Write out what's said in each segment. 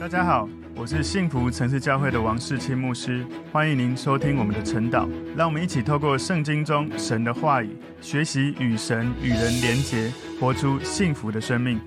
大家好，我是幸福城市教会的王世清牧师，欢迎您收听我们的晨祷。让我们一起透过圣经中神的话语，学习与神与人连结，活出幸福的生命。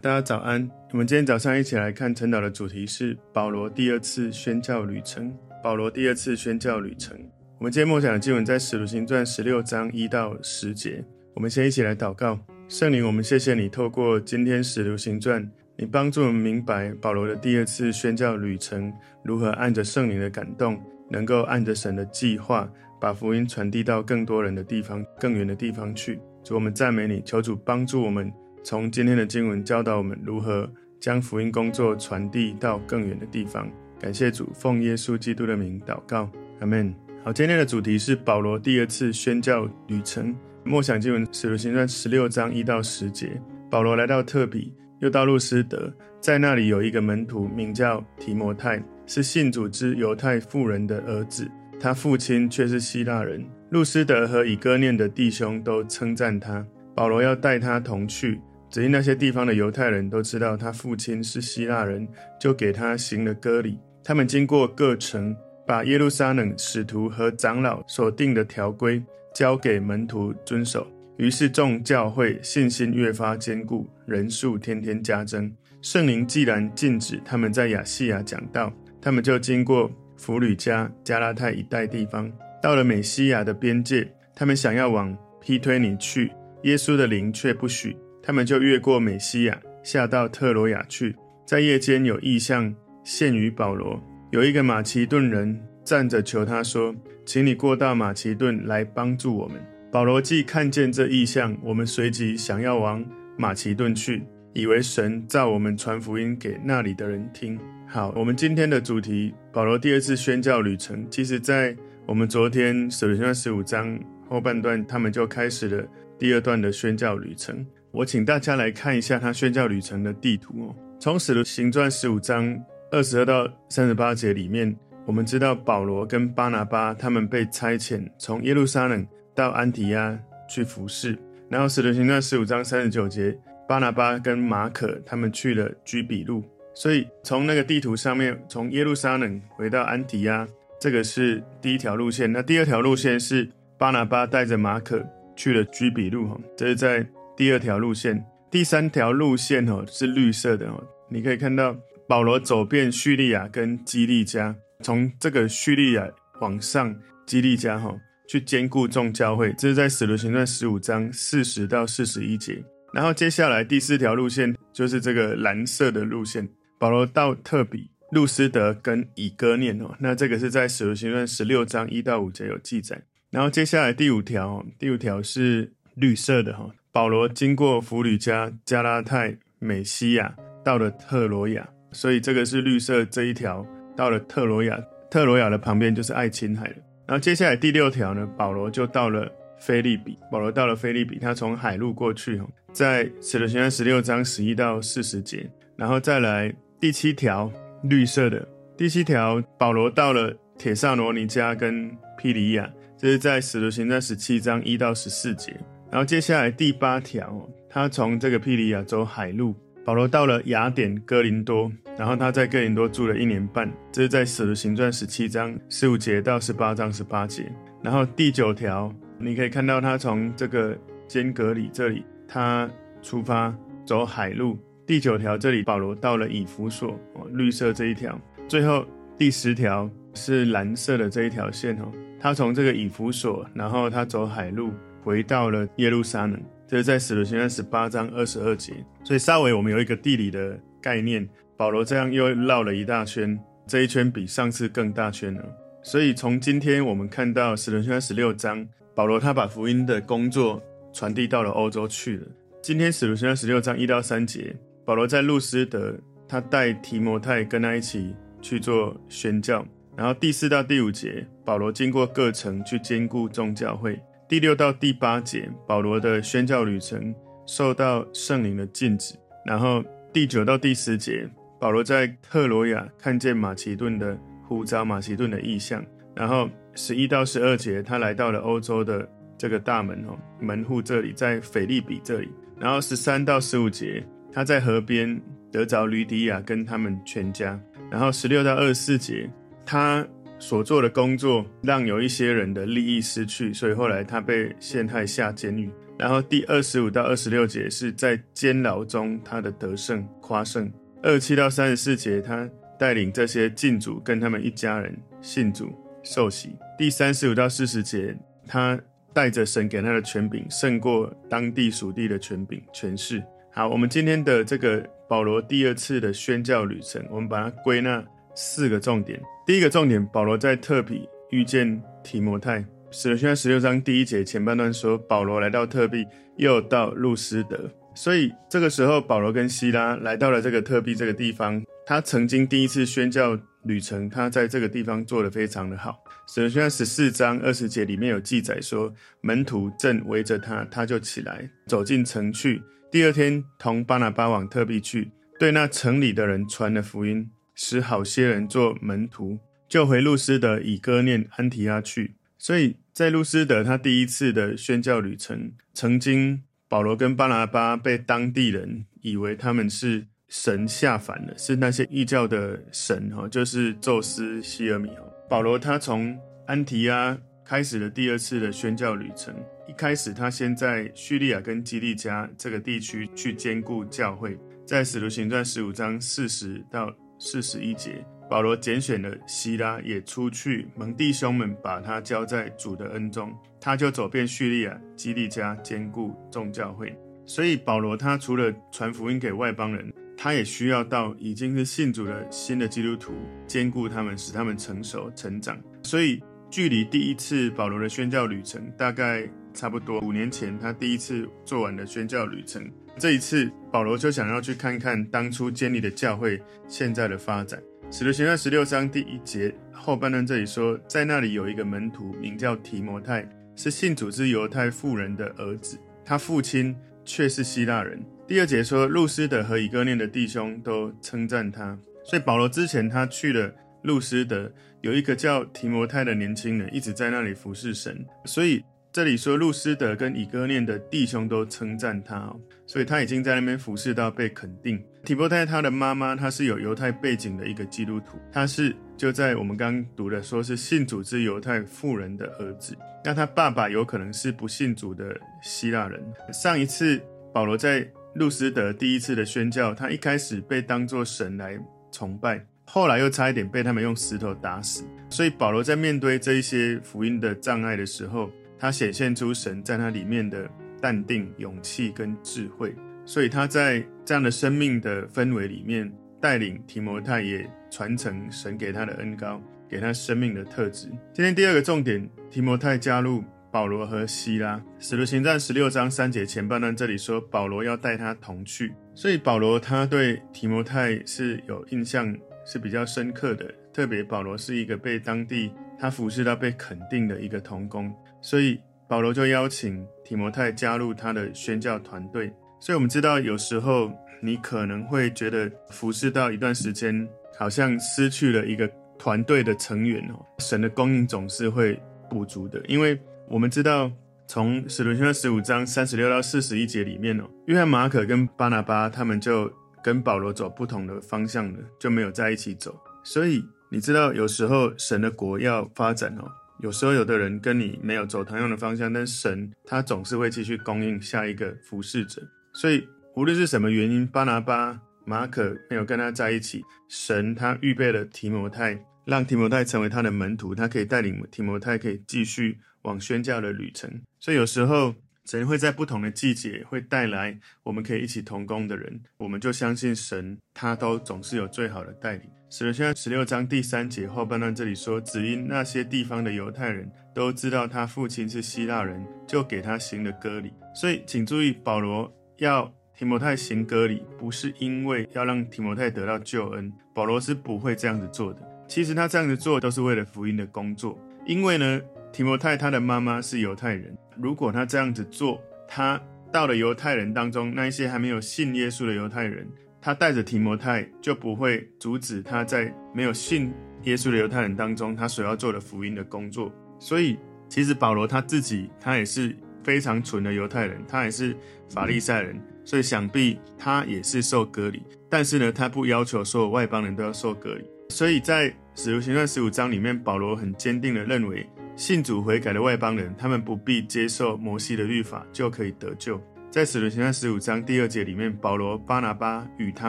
大家早安，我们今天早上一起来看晨祷的主题是保罗第二次宣教旅程。保罗第二次宣教旅程，我们今天默想的经文在使徒行传十六章一到十节。我们先一起来祷告，圣灵，我们谢谢你透过今天使徒行传。你帮助我们明白保罗的第二次宣教旅程如何按着圣灵的感动，能够按着神的计划，把福音传递到更多人的地方、更远的地方去。主，我们赞美你，求主帮助我们，从今天的经文教导我们如何将福音工作传递到更远的地方。感谢主，奉耶稣基督的名祷告，阿门。好，今天的主题是保罗第二次宣教旅程。默想经文，使徒行传十六章一到十节。保罗来到特比。又到路斯德，在那里有一个门徒，名叫提摩太，是信主之犹太妇人的儿子，他父亲却是希腊人。路斯德和以哥念的弟兄都称赞他。保罗要带他同去，只因那些地方的犹太人都知道他父亲是希腊人，就给他行了割礼。他们经过各城，把耶路撒冷使徒和长老所定的条规交给门徒遵守。于是众教会信心越发坚固，人数天天加增。圣灵既然禁止他们在亚细亚讲道，他们就经过弗吕加、加拉太一带地方，到了美西亚的边界。他们想要往庇推尼去，耶稣的灵却不许。他们就越过美西亚，下到特罗亚去。在夜间有异象现于保罗，有一个马其顿人站着求他说：“请你过到马其顿来帮助我们。”保罗既看见这异象，我们随即想要往马其顿去，以为神召我们传福音给那里的人听。好，我们今天的主题，保罗第二次宣教旅程。其实，在我们昨天使徒行传十五章后半段，他们就开始了第二段的宣教旅程。我请大家来看一下他宣教旅程的地图哦。从使徒行传十五章二十二到三十八节里面，我们知道保罗跟巴拿巴他们被差遣从耶路撒冷。到安提亚去服侍，然后使徒行传十五章三十九节，巴拿巴跟马可他们去了居比路，所以从那个地图上面，从耶路撒冷回到安提亚，这个是第一条路线。那第二条路线是巴拿巴带着马可去了居比路，哈，这是在第二条路线。第三条路线哦是绿色的哦，你可以看到保罗走遍叙利亚跟基利家，从这个叙利亚往上基利家哈。去兼顾众教会，这是在使徒行传十五章四十到四十一节。然后接下来第四条路线就是这个蓝色的路线，保罗到特比、路斯德跟以哥念哦。那这个是在使徒行传十六章一到五节有记载。然后接下来第五条，第五条是绿色的哈，保罗经过弗吕加、加拉太、美西亚，到了特罗亚，所以这个是绿色这一条，到了特罗亚。特罗亚的旁边就是爱琴海了。然后接下来第六条呢，保罗就到了腓利比。保罗到了腓利比，他从海路过去，在使徒行传十六章十一到四十节。然后再来第七条，绿色的第七条，保罗到了铁萨罗尼迦跟庇哩亚，这是在使徒行传十七章一到十四节。然后接下来第八条，他从这个庇哩亚走海路。保罗到了雅典哥林多，然后他在哥林多住了一年半，这是在使徒行传十七章十五节到十八章十八节。然后第九条，你可以看到他从这个坚革里这里，他出发走海路。第九条这里，保罗到了以弗所，绿色这一条。最后第十条是蓝色的这一条线哦，他从这个以弗所，然后他走海路回到了耶路撒冷。这是在使徒行传十八章二十二节，所以稍微我们有一个地理的概念。保罗这样又绕了一大圈，这一圈比上次更大圈了。所以从今天我们看到使徒行传十六章，保罗他把福音的工作传递到了欧洲去了。今天使徒行传十六章一到三节，保罗在路斯德，他带提摩太跟他一起去做宣教。然后第四到第五节，保罗经过各城去兼顾众教会。第六到第八节，保罗的宣教旅程受到圣灵的禁止。然后第九到第十节，保罗在特罗亚看见马其顿的呼召，马其顿的意象。然后十一到十二节，他来到了欧洲的这个大门哦，门户这里，在腓立比这里。然后十三到十五节，他在河边得着吕底亚跟他们全家。然后十六到二十四节，他所做的工作让有一些人的利益失去，所以后来他被陷害下监狱。然后第二十五到二十六节是在监牢中他的得胜夸胜。二七到三十四节，他带领这些禁主跟他们一家人信主受洗。第三十五到四十节，他带着神给他的权柄，胜过当地属地的权柄权势。好，我们今天的这个保罗第二次的宣教旅程，我们把它归纳四个重点。第一个重点，保罗在特庇遇见提摩太。使徒行传十六章第一节前半段说，保罗来到特庇，又到路斯德。所以这个时候，保罗跟希拉来到了这个特庇这个地方。他曾经第一次宣教旅程，他在这个地方做得非常的好。使徒行传十四章二十节里面有记载说，门徒正围着他，他就起来走进城去。第二天，同巴拿巴往特庇去，对那城里的人传了福音，使好些人做门徒，就回路斯德、以哥念、安提阿去。所以在路斯德，他第一次的宣教旅程，曾经保罗跟巴拿巴被当地人以为他们是神下凡了，是那些异教的神哈，就是宙斯、希尔米。哈保罗他从安提阿开始了第二次的宣教旅程。一开始他先在叙利亚跟基利家这个地区去兼顾教会，在使徒行传十五章四十到四十一节。保罗拣选了希拉，也出去蒙弟兄们把他交在主的恩中，他就走遍叙利亚、基利家，兼顾众教会。所以保罗他除了传福音给外邦人，他也需要到已经是信主的新的基督徒，兼顾他们，使他们成熟成长。所以距离第一次保罗的宣教旅程，大概差不多五年前，他第一次做完的宣教旅程。这一次保罗就想要去看看当初建立的教会现在的发展。使徒行传十六章第一节后半段这里说，在那里有一个门徒名叫提摩太，是信主之犹太妇人的儿子，他父亲却是希腊人。第二节说，路斯德和以哥念的弟兄都称赞他。所以保罗之前他去了路斯德，有一个叫提摩太的年轻人一直在那里服侍神，所以。这里说路斯德跟以哥念的弟兄都称赞他哦，所以他已经在那边服侍到被肯定。提波泰他的妈妈，她是有犹太背景的一个基督徒，他是就在我们刚刚读的说是信主之犹太妇人的儿子，那他爸爸有可能是不信主的希腊人。上一次保罗在路斯德第一次的宣教，他一开始被当作神来崇拜，后来又差一点被他们用石头打死。所以保罗在面对这一些福音的障碍的时候，他显现出神在他里面的淡定、勇气跟智慧，所以他在这样的生命的氛围里面，带领提摩太也传承神给他的恩膏，给他生命的特质。今天第二个重点，提摩太加入保罗和希拉。使徒行传十六章三节前半段这里说，保罗要带他同去，所以保罗他对提摩太是有印象，是比较深刻的。特别保罗是一个被当地他服侍到被肯定的一个同工。所以保罗就邀请提摩太加入他的宣教团队。所以我们知道，有时候你可能会觉得服侍到一段时间，好像失去了一个团队的成员哦。神的供应总是会补足的，因为我们知道，从使徒行传十五章三十六到四十一节里面哦，约翰马可跟巴拿巴他们就跟保罗走不同的方向了，就没有在一起走。所以你知道，有时候神的国要发展哦。有时候，有的人跟你没有走同样的方向，但神他总是会继续供应下一个服侍者。所以，无论是什么原因，巴拿巴、马可没有跟他在一起，神他预备了提摩太，让提摩太成为他的门徒，他可以带领提摩太可以继续往宣教的旅程。所以，有时候神会在不同的季节会带来我们可以一起同工的人，我们就相信神，他都总是有最好的带领。使徒行传十六章第三节后半段这里说，只因那些地方的犹太人都知道他父亲是希腊人，就给他行了割礼。所以，请注意，保罗要提摩太行割礼，不是因为要让提摩太得到救恩，保罗是不会这样子做的。其实他这样子做都是为了福音的工作。因为呢，提摩太他的妈妈是犹太人，如果他这样子做，他到了犹太人当中，那一些还没有信耶稣的犹太人。他带着提摩太，就不会阻止他在没有信耶稣的犹太人当中，他所要做的福音的工作。所以，其实保罗他自己，他也是非常纯的犹太人，他也是法利赛人，所以想必他也是受隔离。但是呢，他不要求所有外邦人都要受隔离。所以在使徒行传十五章里面，保罗很坚定地认为，信主悔改的外邦人，他们不必接受摩西的律法就可以得救。在使徒行传十五章第二节里面，保罗、巴拿巴与他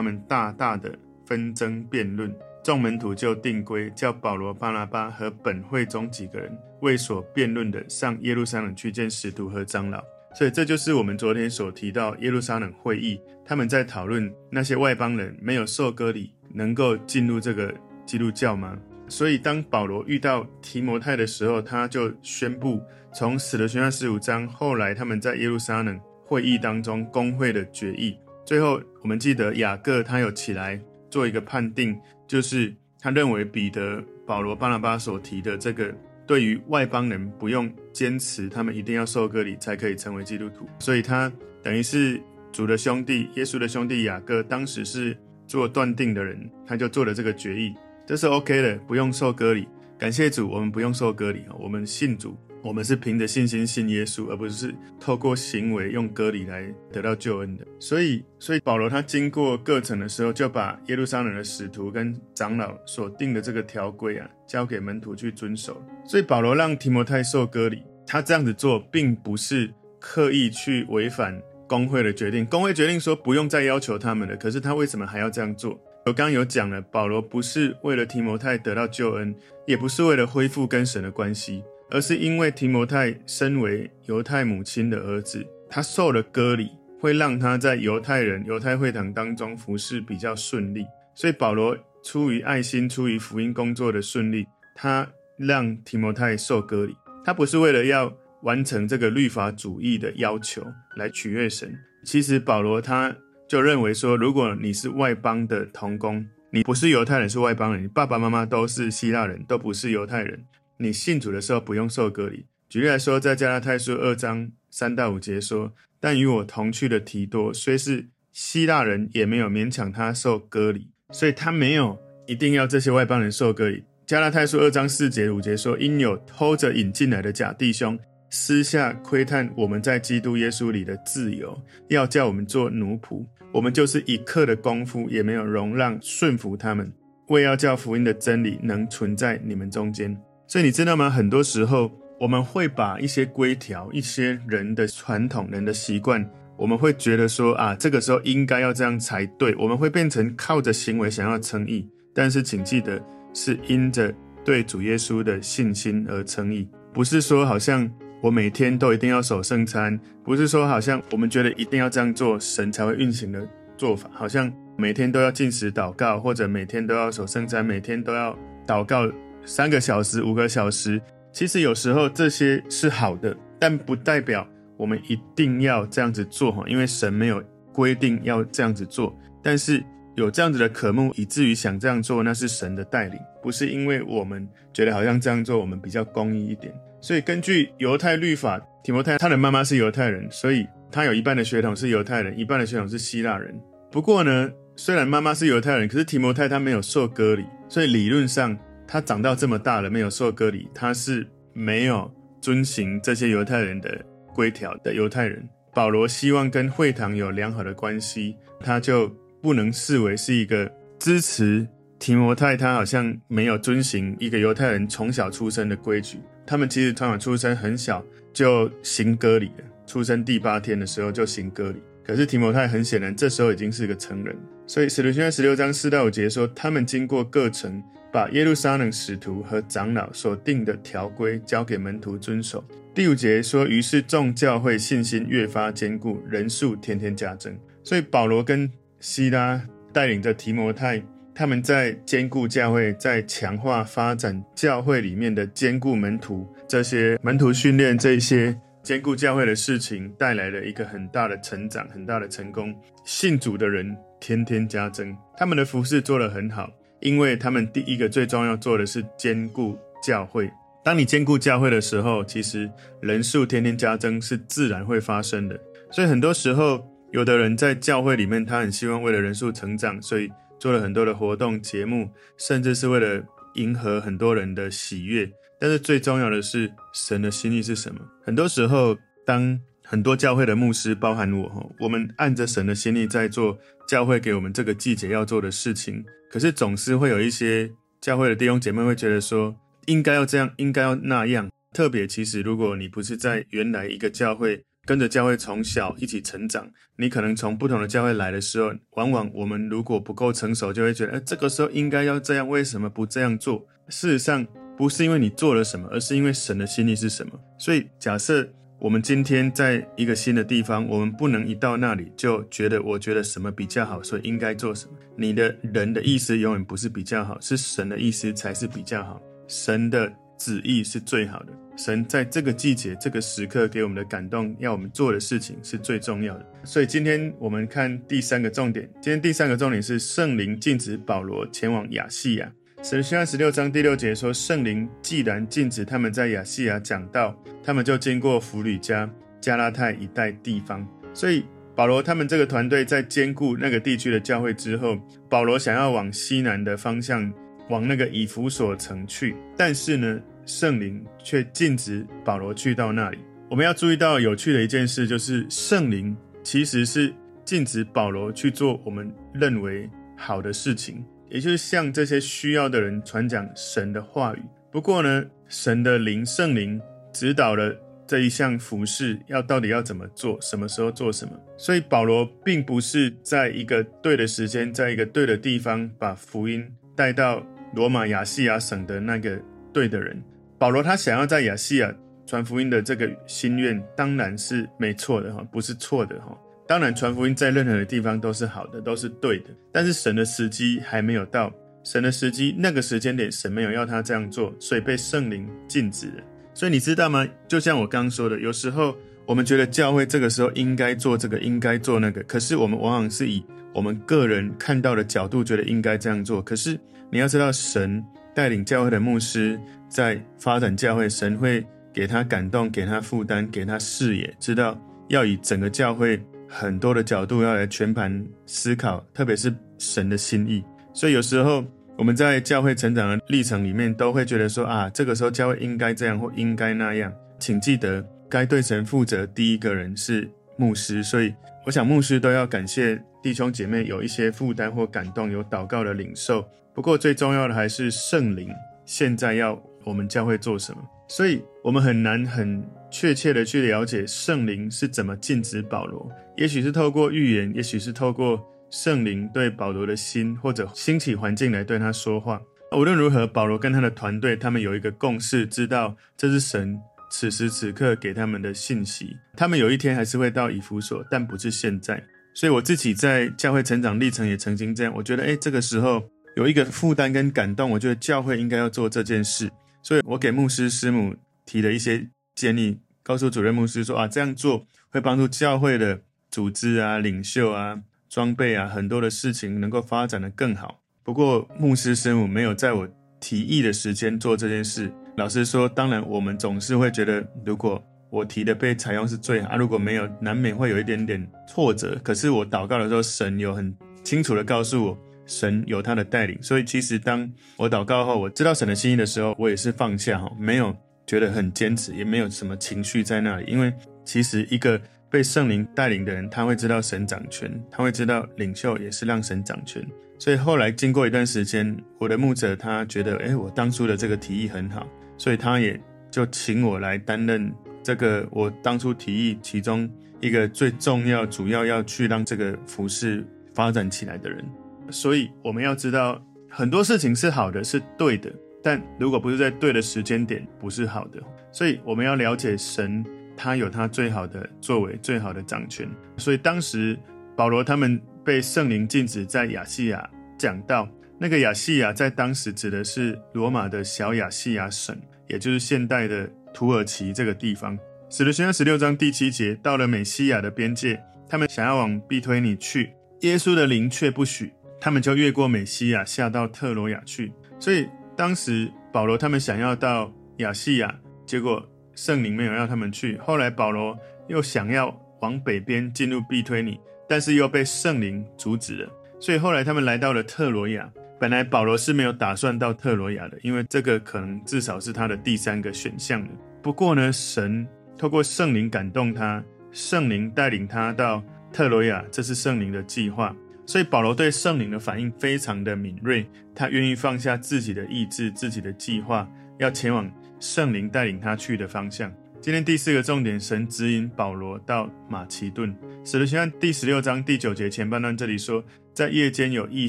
们大大的纷争辩论。众门徒就定规，叫保罗、巴拿巴和本会中几个人为所辩论的上耶路撒冷去见使徒和长老。所以这就是我们昨天所提到耶路撒冷会议，他们在讨论那些外邦人没有受割礼能够进入这个基督教吗？所以当保罗遇到提摩太的时候，他就宣布从使徒行传十五章后来他们在耶路撒冷会议当中公会的决议。最后我们记得雅各他有起来做一个判定。就是他认为彼得、保罗、巴拿巴所提的这个，对于外邦人不用坚持，他们一定要受割礼才可以成为基督徒，所以他等于是主的兄弟，耶稣的兄弟雅各，当时是做断定的人，他就做了这个决议，这是 OK 的，不用受割礼。感谢主，我们不用受割礼，我们信主。我们是凭着信心信耶稣，而不是透过行为用割礼来得到救恩的。所以，所以保罗他经过各城的时候，就把耶路撒冷的使徒跟长老所定的这个条规啊，交给门徒去遵守。所以保罗让提摩太受割礼，他这样子做，并不是刻意去违反公会的决定。公会决定说不用再要求他们了，可是他为什么还要这样做？我刚刚有讲了，保罗不是为了提摩太得到救恩，也不是为了恢复跟神的关系。而是因为提摩太身为犹太母亲的儿子，他受了割礼，会让他在犹太人、犹太会堂当中服侍比较顺利。所以保罗出于爱心、出于福音工作的顺利，他让提摩太受割礼。他不是为了要完成这个律法主义的要求来取悦神。其实保罗他就认为说，如果你是外邦的童工，你不是犹太人，是外邦人，你爸爸妈妈都是希腊人，都不是犹太人。你信主的时候不用受割礼。举例来说，在加拉太书二章三到五节说：“但与我同去的提多，虽是希腊人，也没有勉强他受割礼，所以他没有一定要这些外邦人受割礼。”加拉太书二章四节五节说：“因有偷着引进来的假弟兄，私下窥探我们在基督耶稣里的自由，要叫我们做奴仆。我们就是一刻的功夫也没有容让顺服他们，为要叫福音的真理能存在你们中间。”所以你知道吗？很多时候我们会把一些规条、一些人的传统、人的习惯，我们会觉得说啊，这个时候应该要这样才对。我们会变成靠着行为想要称义，但是请记得是因着对主耶稣的信心而称义，不是说好像我每天都一定要守圣餐，不是说好像我们觉得一定要这样做，神才会运行的做法，好像每天都要进食祷告，或者每天都要守圣餐，每天都要祷告。三个小时、五个小时，其实有时候这些是好的，但不代表我们一定要这样子做哈，因为神没有规定要这样子做。但是有这样子的渴慕，以至于想这样做，那是神的带领，不是因为我们觉得好像这样做我们比较公义一点。所以根据犹太律法，提摩太他的妈妈是犹太人，所以他有一半的血统是犹太人，一半的血统是希腊人。不过呢，虽然妈妈是犹太人，可是提摩太他没有受割礼，所以理论上。他长到这么大了，没有受割礼，他是没有遵行这些犹太人的规条的犹太人。保罗希望跟会堂有良好的关系，他就不能视为是一个支持提摩太。他好像没有遵行一个犹太人从小出生的规矩。他们其实从小出生很小就行割礼了，出生第八天的时候就行割礼。可是提摩太很显然这时候已经是个成人，所以使徒行传十六章四到五节说，他们经过各城。把耶路撒冷使徒和长老所定的条规交给门徒遵守。第五节说，于是众教会信心越发坚固，人数天天加增。所以保罗跟西拉带领着提摩太，他们在坚固教会，在强化发展教会里面的坚固门徒，这些门徒训练，这些坚固教会的事情，带来了一个很大的成长，很大的成功。信主的人天天加增，他们的服事做得很好。因为他们第一个最重要做的是兼顾教会。当你兼顾教会的时候，其实人数天天加增是自然会发生的。所以很多时候，有的人在教会里面，他很希望为了人数成长，所以做了很多的活动节目，甚至是为了迎合很多人的喜悦。但是最重要的是神的心意是什么？很多时候，当很多教会的牧师，包含我，我们按着神的心意在做教会给我们这个季节要做的事情。可是总是会有一些教会的弟兄姐妹会觉得说，应该要这样，应该要那样。特别其实，如果你不是在原来一个教会跟着教会从小一起成长，你可能从不同的教会来的时候，往往我们如果不够成熟，就会觉得，哎，这个时候应该要这样，为什么不这样做？事实上，不是因为你做了什么，而是因为神的心意是什么。所以假设。我们今天在一个新的地方，我们不能一到那里就觉得我觉得什么比较好，所以应该做什么。你的人的意思永远不是比较好，是神的意思才是比较好。神的旨意是最好的。神在这个季节、这个时刻给我们的感动，要我们做的事情是最重要的。所以今天我们看第三个重点。今天第三个重点是圣灵禁止保罗前往亚细亚。使徒行传十六章第六节说：“圣灵既然禁止他们在亚细亚讲道，他们就经过弗吕加、加拉太一带地方。所以保罗他们这个团队在兼顾那个地区的教会之后，保罗想要往西南的方向，往那个以弗所城去。但是呢，圣灵却禁止保罗去到那里。我们要注意到有趣的一件事，就是圣灵其实是禁止保罗去做我们认为好的事情。”也就是向这些需要的人传讲神的话语。不过呢，神的灵圣灵指导了这一项服事，要到底要怎么做，什么时候做什么。所以保罗并不是在一个对的时间，在一个对的地方，把福音带到罗马亚细亚省的那个对的人。保罗他想要在亚细亚传福音的这个心愿，当然是没错的哈，不是错的哈。当然，传福音在任何的地方都是好的，都是对的。但是神的时机还没有到，神的时机那个时间点，神没有要他这样做，所以被圣灵禁止了。所以你知道吗？就像我刚说的，有时候我们觉得教会这个时候应该做这个，应该做那个，可是我们往往是以我们个人看到的角度觉得应该这样做。可是你要知道，神带领教会的牧师在发展教会，神会给他感动，给他负担，给他视野，知道要以整个教会。很多的角度要来全盘思考，特别是神的心意。所以有时候我们在教会成长的历程里面，都会觉得说啊，这个时候教会应该这样或应该那样。请记得，该对神负责第一个人是牧师。所以我想牧师都要感谢弟兄姐妹有一些负担或感动，有祷告的领受。不过最重要的还是圣灵现在要我们教会做什么。所以我们很难很确切的去了解圣灵是怎么禁止保罗。也许是透过预言，也许是透过圣灵对保罗的心，或者兴起环境来对他说话。无论如何，保罗跟他的团队，他们有一个共识，知道这是神此时此刻给他们的信息。他们有一天还是会到以弗所，但不是现在。所以我自己在教会成长历程也曾经这样，我觉得，诶，这个时候有一个负担跟感动，我觉得教会应该要做这件事。所以我给牧师师母提了一些建议，告诉主任牧师说啊，这样做会帮助教会的。组织啊，领袖啊，装备啊，很多的事情能够发展得更好。不过牧师师母没有在我提议的时间做这件事。老实说，当然我们总是会觉得，如果我提的被采用是最好啊，如果没有，难免会有一点点挫折。可是我祷告的时候，神有很清楚地告诉我，神有他的带领。所以其实当我祷告后，我知道神的心意的时候，我也是放下哈，没有觉得很坚持，也没有什么情绪在那里，因为其实一个。被圣灵带领的人，他会知道神掌权，他会知道领袖也是让神掌权。所以后来经过一段时间，我的牧者他觉得，诶，我当初的这个提议很好，所以他也就请我来担任这个我当初提议其中一个最重要、主要要去让这个服事发展起来的人。所以我们要知道，很多事情是好的，是对的，但如果不是在对的时间点，不是好的。所以我们要了解神。他有他最好的作为，最好的掌权。所以当时保罗他们被圣灵禁止在亚细亚讲道。那个亚细亚在当时指的是罗马的小亚细亚省，也就是现代的土耳其这个地方。使徒行传十六章第七节，到了美西亚的边界，他们想要往庇推尼去，耶稣的灵却不许，他们就越过美西亚，下到特罗亚去。所以当时保罗他们想要到亚细亚，结果。圣灵没有让他们去，后来保罗又想要往北边进入庇推尼，但是又被圣灵阻止了。所以后来他们来到了特罗亚。本来保罗是没有打算到特罗亚的，因为这个可能至少是他的第三个选项的。不过呢，神透过圣灵感动他，圣灵带领他到特罗亚，这是圣灵的计划。所以保罗对圣灵的反应非常的敏锐，他愿意放下自己的意志、自己的计划，要前往圣灵带领他去的方向。今天第四个重点，神指引保罗到马其顿。使徒行传第十六章第九节前半段这里说，在夜间有异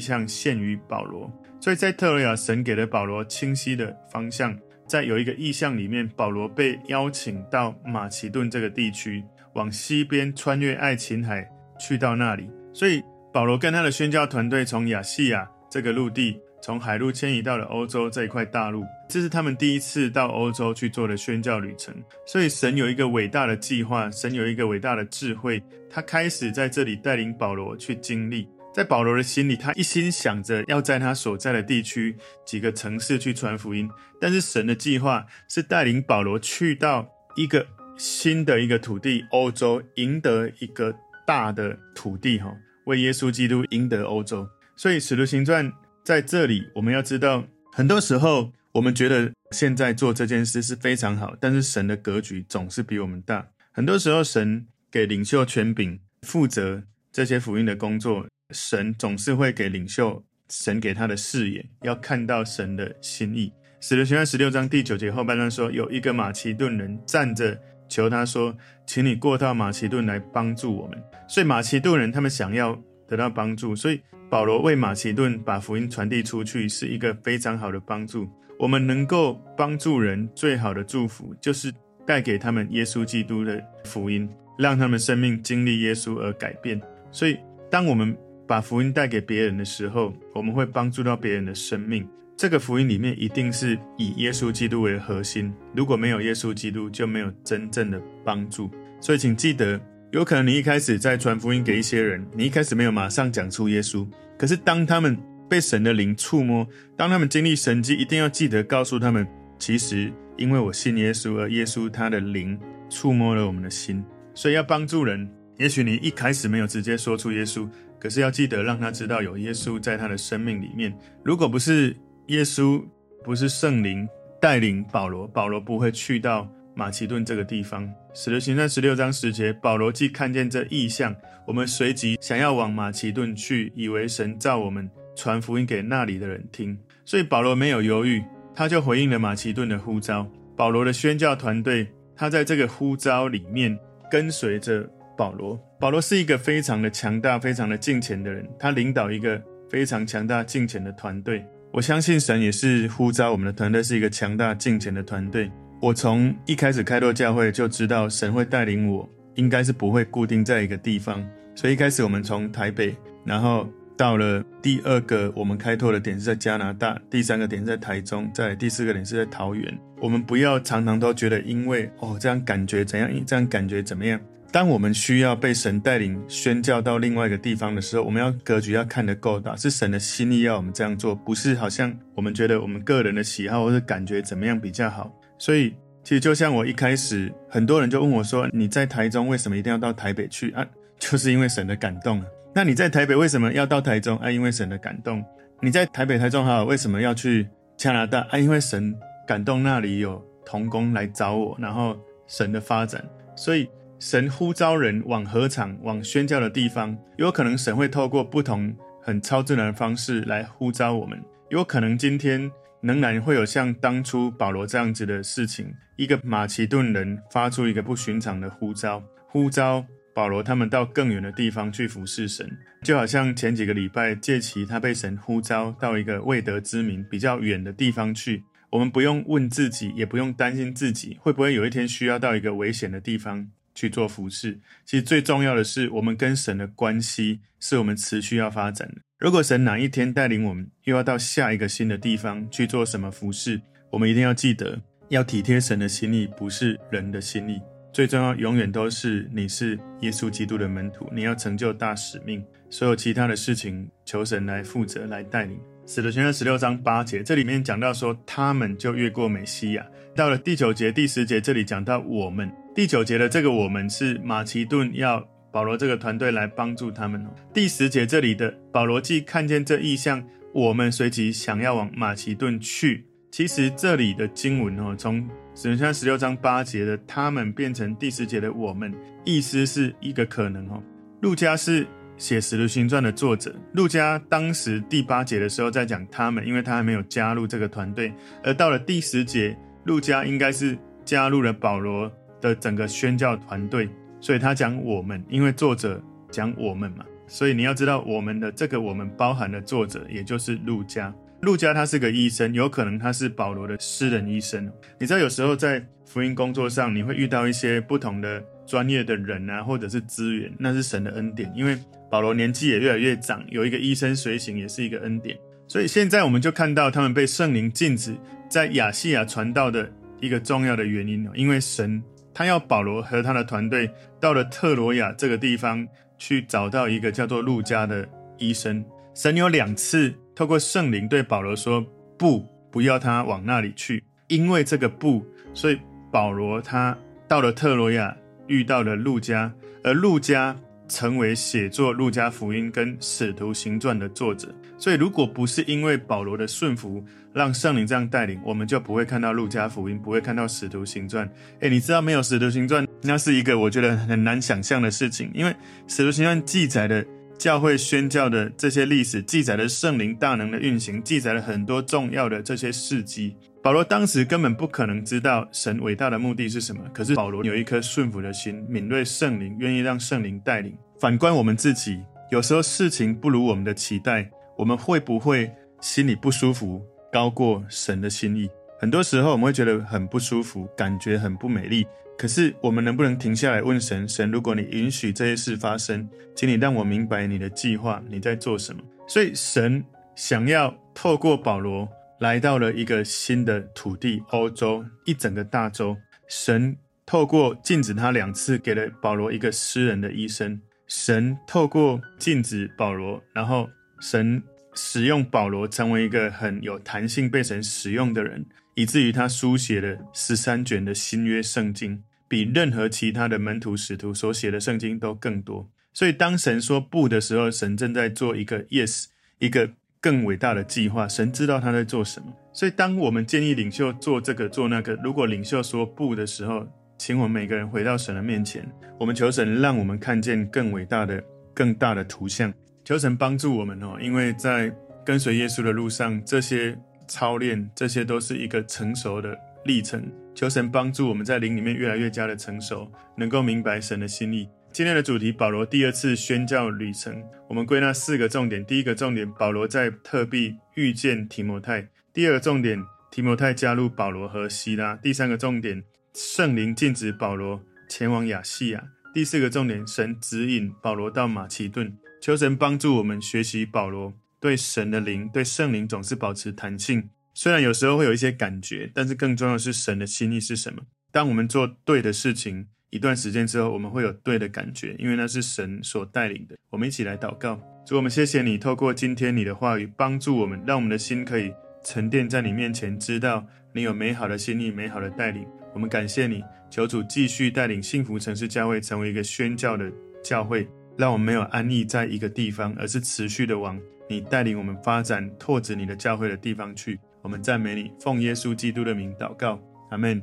象现于保罗，所以在特罗亚，神给了保罗清晰的方向。在有一个异象里面，保罗被邀请到马其顿这个地区，往西边穿越爱琴海去到那里。所以保罗跟他的宣教团队从亚细亚这个陆地，从海路迁移到了欧洲这一块大陆。这是他们第一次到欧洲去做的宣教旅程。所以神有一个伟大的计划，神有一个伟大的智慧，他开始在这里带领保罗去经历。在保罗的心里，他一心想着要在他所在的地区几个城市去传福音。但是神的计划是带领保罗去到一个新的一个土地——欧洲，赢得一个大的土地，哈。为耶稣基督赢得欧洲，所以《使徒行传》在这里，我们要知道，很多时候我们觉得现在做这件事是非常好，但是神的格局总是比我们大。很多时候，神给领袖权柄，负责这些福音的工作，神总是会给领袖神给他的视野，要看到神的心意。《使徒行传》十六章第九节后半段说，有一个马其顿人站着求他说。请你过到马其顿来帮助我们。所以马其顿人他们想要得到帮助，所以保罗为马其顿把福音传递出去是一个非常好的帮助。我们能够帮助人最好的祝福，就是带给他们耶稣基督的福音，让他们生命经历耶稣而改变。所以当我们把福音带给别人的时候，我们会帮助到别人的生命。这个福音里面一定是以耶稣基督为核心，如果没有耶稣基督，就没有真正的帮助。所以，请记得，有可能你一开始在传福音给一些人，你一开始没有马上讲出耶稣，可是当他们被神的灵触摸，当他们经历神迹，一定要记得告诉他们，其实因为我信耶稣，而耶稣他的灵触摸了我们的心。所以要帮助人，也许你一开始没有直接说出耶稣，可是要记得让他知道有耶稣在他的生命里面。如果不是，耶稣不是圣灵带领保罗，保罗不会去到马其顿这个地方。使徒行传十六章十节，保罗既看见这异象，我们随即想要往马其顿去，以为神召我们传福音给那里的人听。所以保罗没有犹豫，他就回应了马其顿的呼召。保罗的宣教团队，他在这个呼召里面跟随着保罗。保罗是一个非常的强大、非常的敬虔的人，他领导一个非常强大敬虔的团队。我相信神也是呼召我们的团队是一个强大敬虔的团队。我从一开始开拓教会就知道神会带领我，应该是不会固定在一个地方。所以一开始我们从台北，然后到了第二个我们开拓的点是在加拿大，第三个点是在台中，再来第四个点是在桃园。我们不要常常都觉得因为哦这样感觉怎样，这样感觉怎么样。当我们需要被神带领宣教到另外一个地方的时候，我们要格局要看得够大，是神的心意要我们这样做，不是好像我们觉得我们个人的喜好或是感觉怎么样比较好。所以，其实就像我一开始，很多人就问我说：“你在台中为什么一定要到台北去啊？”就是因为神的感动啊。那你在台北为什么要到台中啊？因为神的感动。你在台北、台中好，为什么要去加拿大啊？因为神感动那里有童工来找我，然后神的发展，所以。神呼召人往何场、往宣教的地方，有可能神会透过不同很超自然的方式来呼召我们。有可能今天仍然会有像当初保罗这样子的事情，一个马其顿人发出一个不寻常的呼召，呼召保罗他们到更远的地方去服侍神。就好像前几个礼拜，借奇他被神呼召到一个未得之名比较远的地方去，我们不用问自己，也不用担心自己会不会有一天需要到一个危险的地方。去做服事，其实最重要的是，我们跟神的关系是我们持续要发展的。如果神哪一天带领我们又要到下一个新的地方去做什么服事，我们一定要记得要体贴神的心意，不是人的心意。最重要，永远都是你是耶稣基督的门徒，你要成就大使命，所有其他的事情求神来负责来带领。使徒行传十六章八节，这里面讲到说，他们就越过美西亚，到了第九节、第十节，这里讲到我们。第九节的这个我们是马其顿要保罗这个团队来帮助他们哦。第十节这里的保罗既看见这异象，我们随即想要往马其顿去。其实这里的经文哦，从使徒行传十六章八节的他们变成第十节的我们，意思是一个可能哦。路加是写使徒行传的作者，路加当时第八节的时候在讲他们，因为他还没有加入这个团队，而到了第十节，路加应该是加入了保罗的整个宣教团队，所以他讲我们，因为作者讲我们嘛。所以你要知道，我们的这个我们包含的作者，也就是路加。路加他是个医生，有可能他是保罗的私人医生。你知道，有时候在福音工作上，你会遇到一些不同的专业的人啊，或者是资源，那是神的恩典。因为保罗年纪也越来越长，有一个医生随行，也是一个恩典。所以现在我们就看到他们被圣灵禁止在亚细亚传道的一个重要的原因，因为神他要保罗和他的团队到了特罗亚这个地方。去找到一个叫做路加的医生。神有两次透过圣灵对保罗说：“不，不要他往那里去。”因为这个不，所以保罗他到了特罗亚，遇到了路加，而路加成为写作路加福音跟使徒行传的作者。所以，如果不是因为保罗的顺服，让圣灵这样带领，我们就不会看到路加福音，不会看到使徒行传。诶，你知道没有使徒行传，那是一个我觉得很难想象的事情，因为使徒行传记载的教会宣教的这些历史，记载了圣灵大能的运行，记载了很多重要的这些事迹。保罗当时根本不可能知道神伟大的目的是什么，可是保罗有一颗顺服的心，敏锐圣灵，愿意让圣灵带领。反观我们自己，有时候事情不如我们的期待。我们会不会心里不舒服，高过神的心意？很多时候我们会觉得很不舒服，感觉很不美丽。可是我们能不能停下来问神：神，如果你允许这些事发生，请你让我明白你的计划，你在做什么？所以神想要透过保罗来到了一个新的土地——欧洲，一整个大洲。神透过禁止他两次，给了保罗一个私人的医生。神透过禁止保罗，然后。神使用保罗成为一个很有弹性被神使用的人，以至于他书写了十三卷的新约圣经，比任何其他的门徒使徒所写的圣经都更多。所以当神说不的时候，神正在做一个 yes，一个更伟大的计划。神知道他在做什么。所以当我们建议领袖做这个做那个，如果领袖说不的时候，请我们每个人回到神的面前，我们求神让我们看见更伟大的、更大的图像。求神帮助我们哦，因为在跟随耶稣的路上，这些操练，这些都是一个成熟的历程。求神帮助我们在灵里面越来越加的成熟，能够明白神的心意。今天的主题，保罗第二次宣教旅程，我们归纳四个重点。第一个重点，保罗在特庇遇见提摩太；第二个重点，提摩太加入保罗和希拉；第三个重点，圣灵禁止保罗前往亚细亚；第四个重点，神指引保罗到马其顿。求神帮助我们学习保罗对神的灵、对圣灵总是保持弹性。虽然有时候会有一些感觉，但是更重要的是神的心意是什么。当我们做对的事情，一段时间之后，我们会有对的感觉，因为那是神所带领的。我们一起来祷告，主，我们谢谢你，透过今天你的话语帮助我们，让我们的心可以沉淀在你面前，知道你有美好的心意、美好的带领。我们感谢你，求主继续带领幸福城市教会成为一个宣教的教会。让我们没有安逸在一个地方，而是持续的往你带领我们发展、拓展你的教会的地方去。我们赞美你，奉耶稣基督的名祷告，阿门。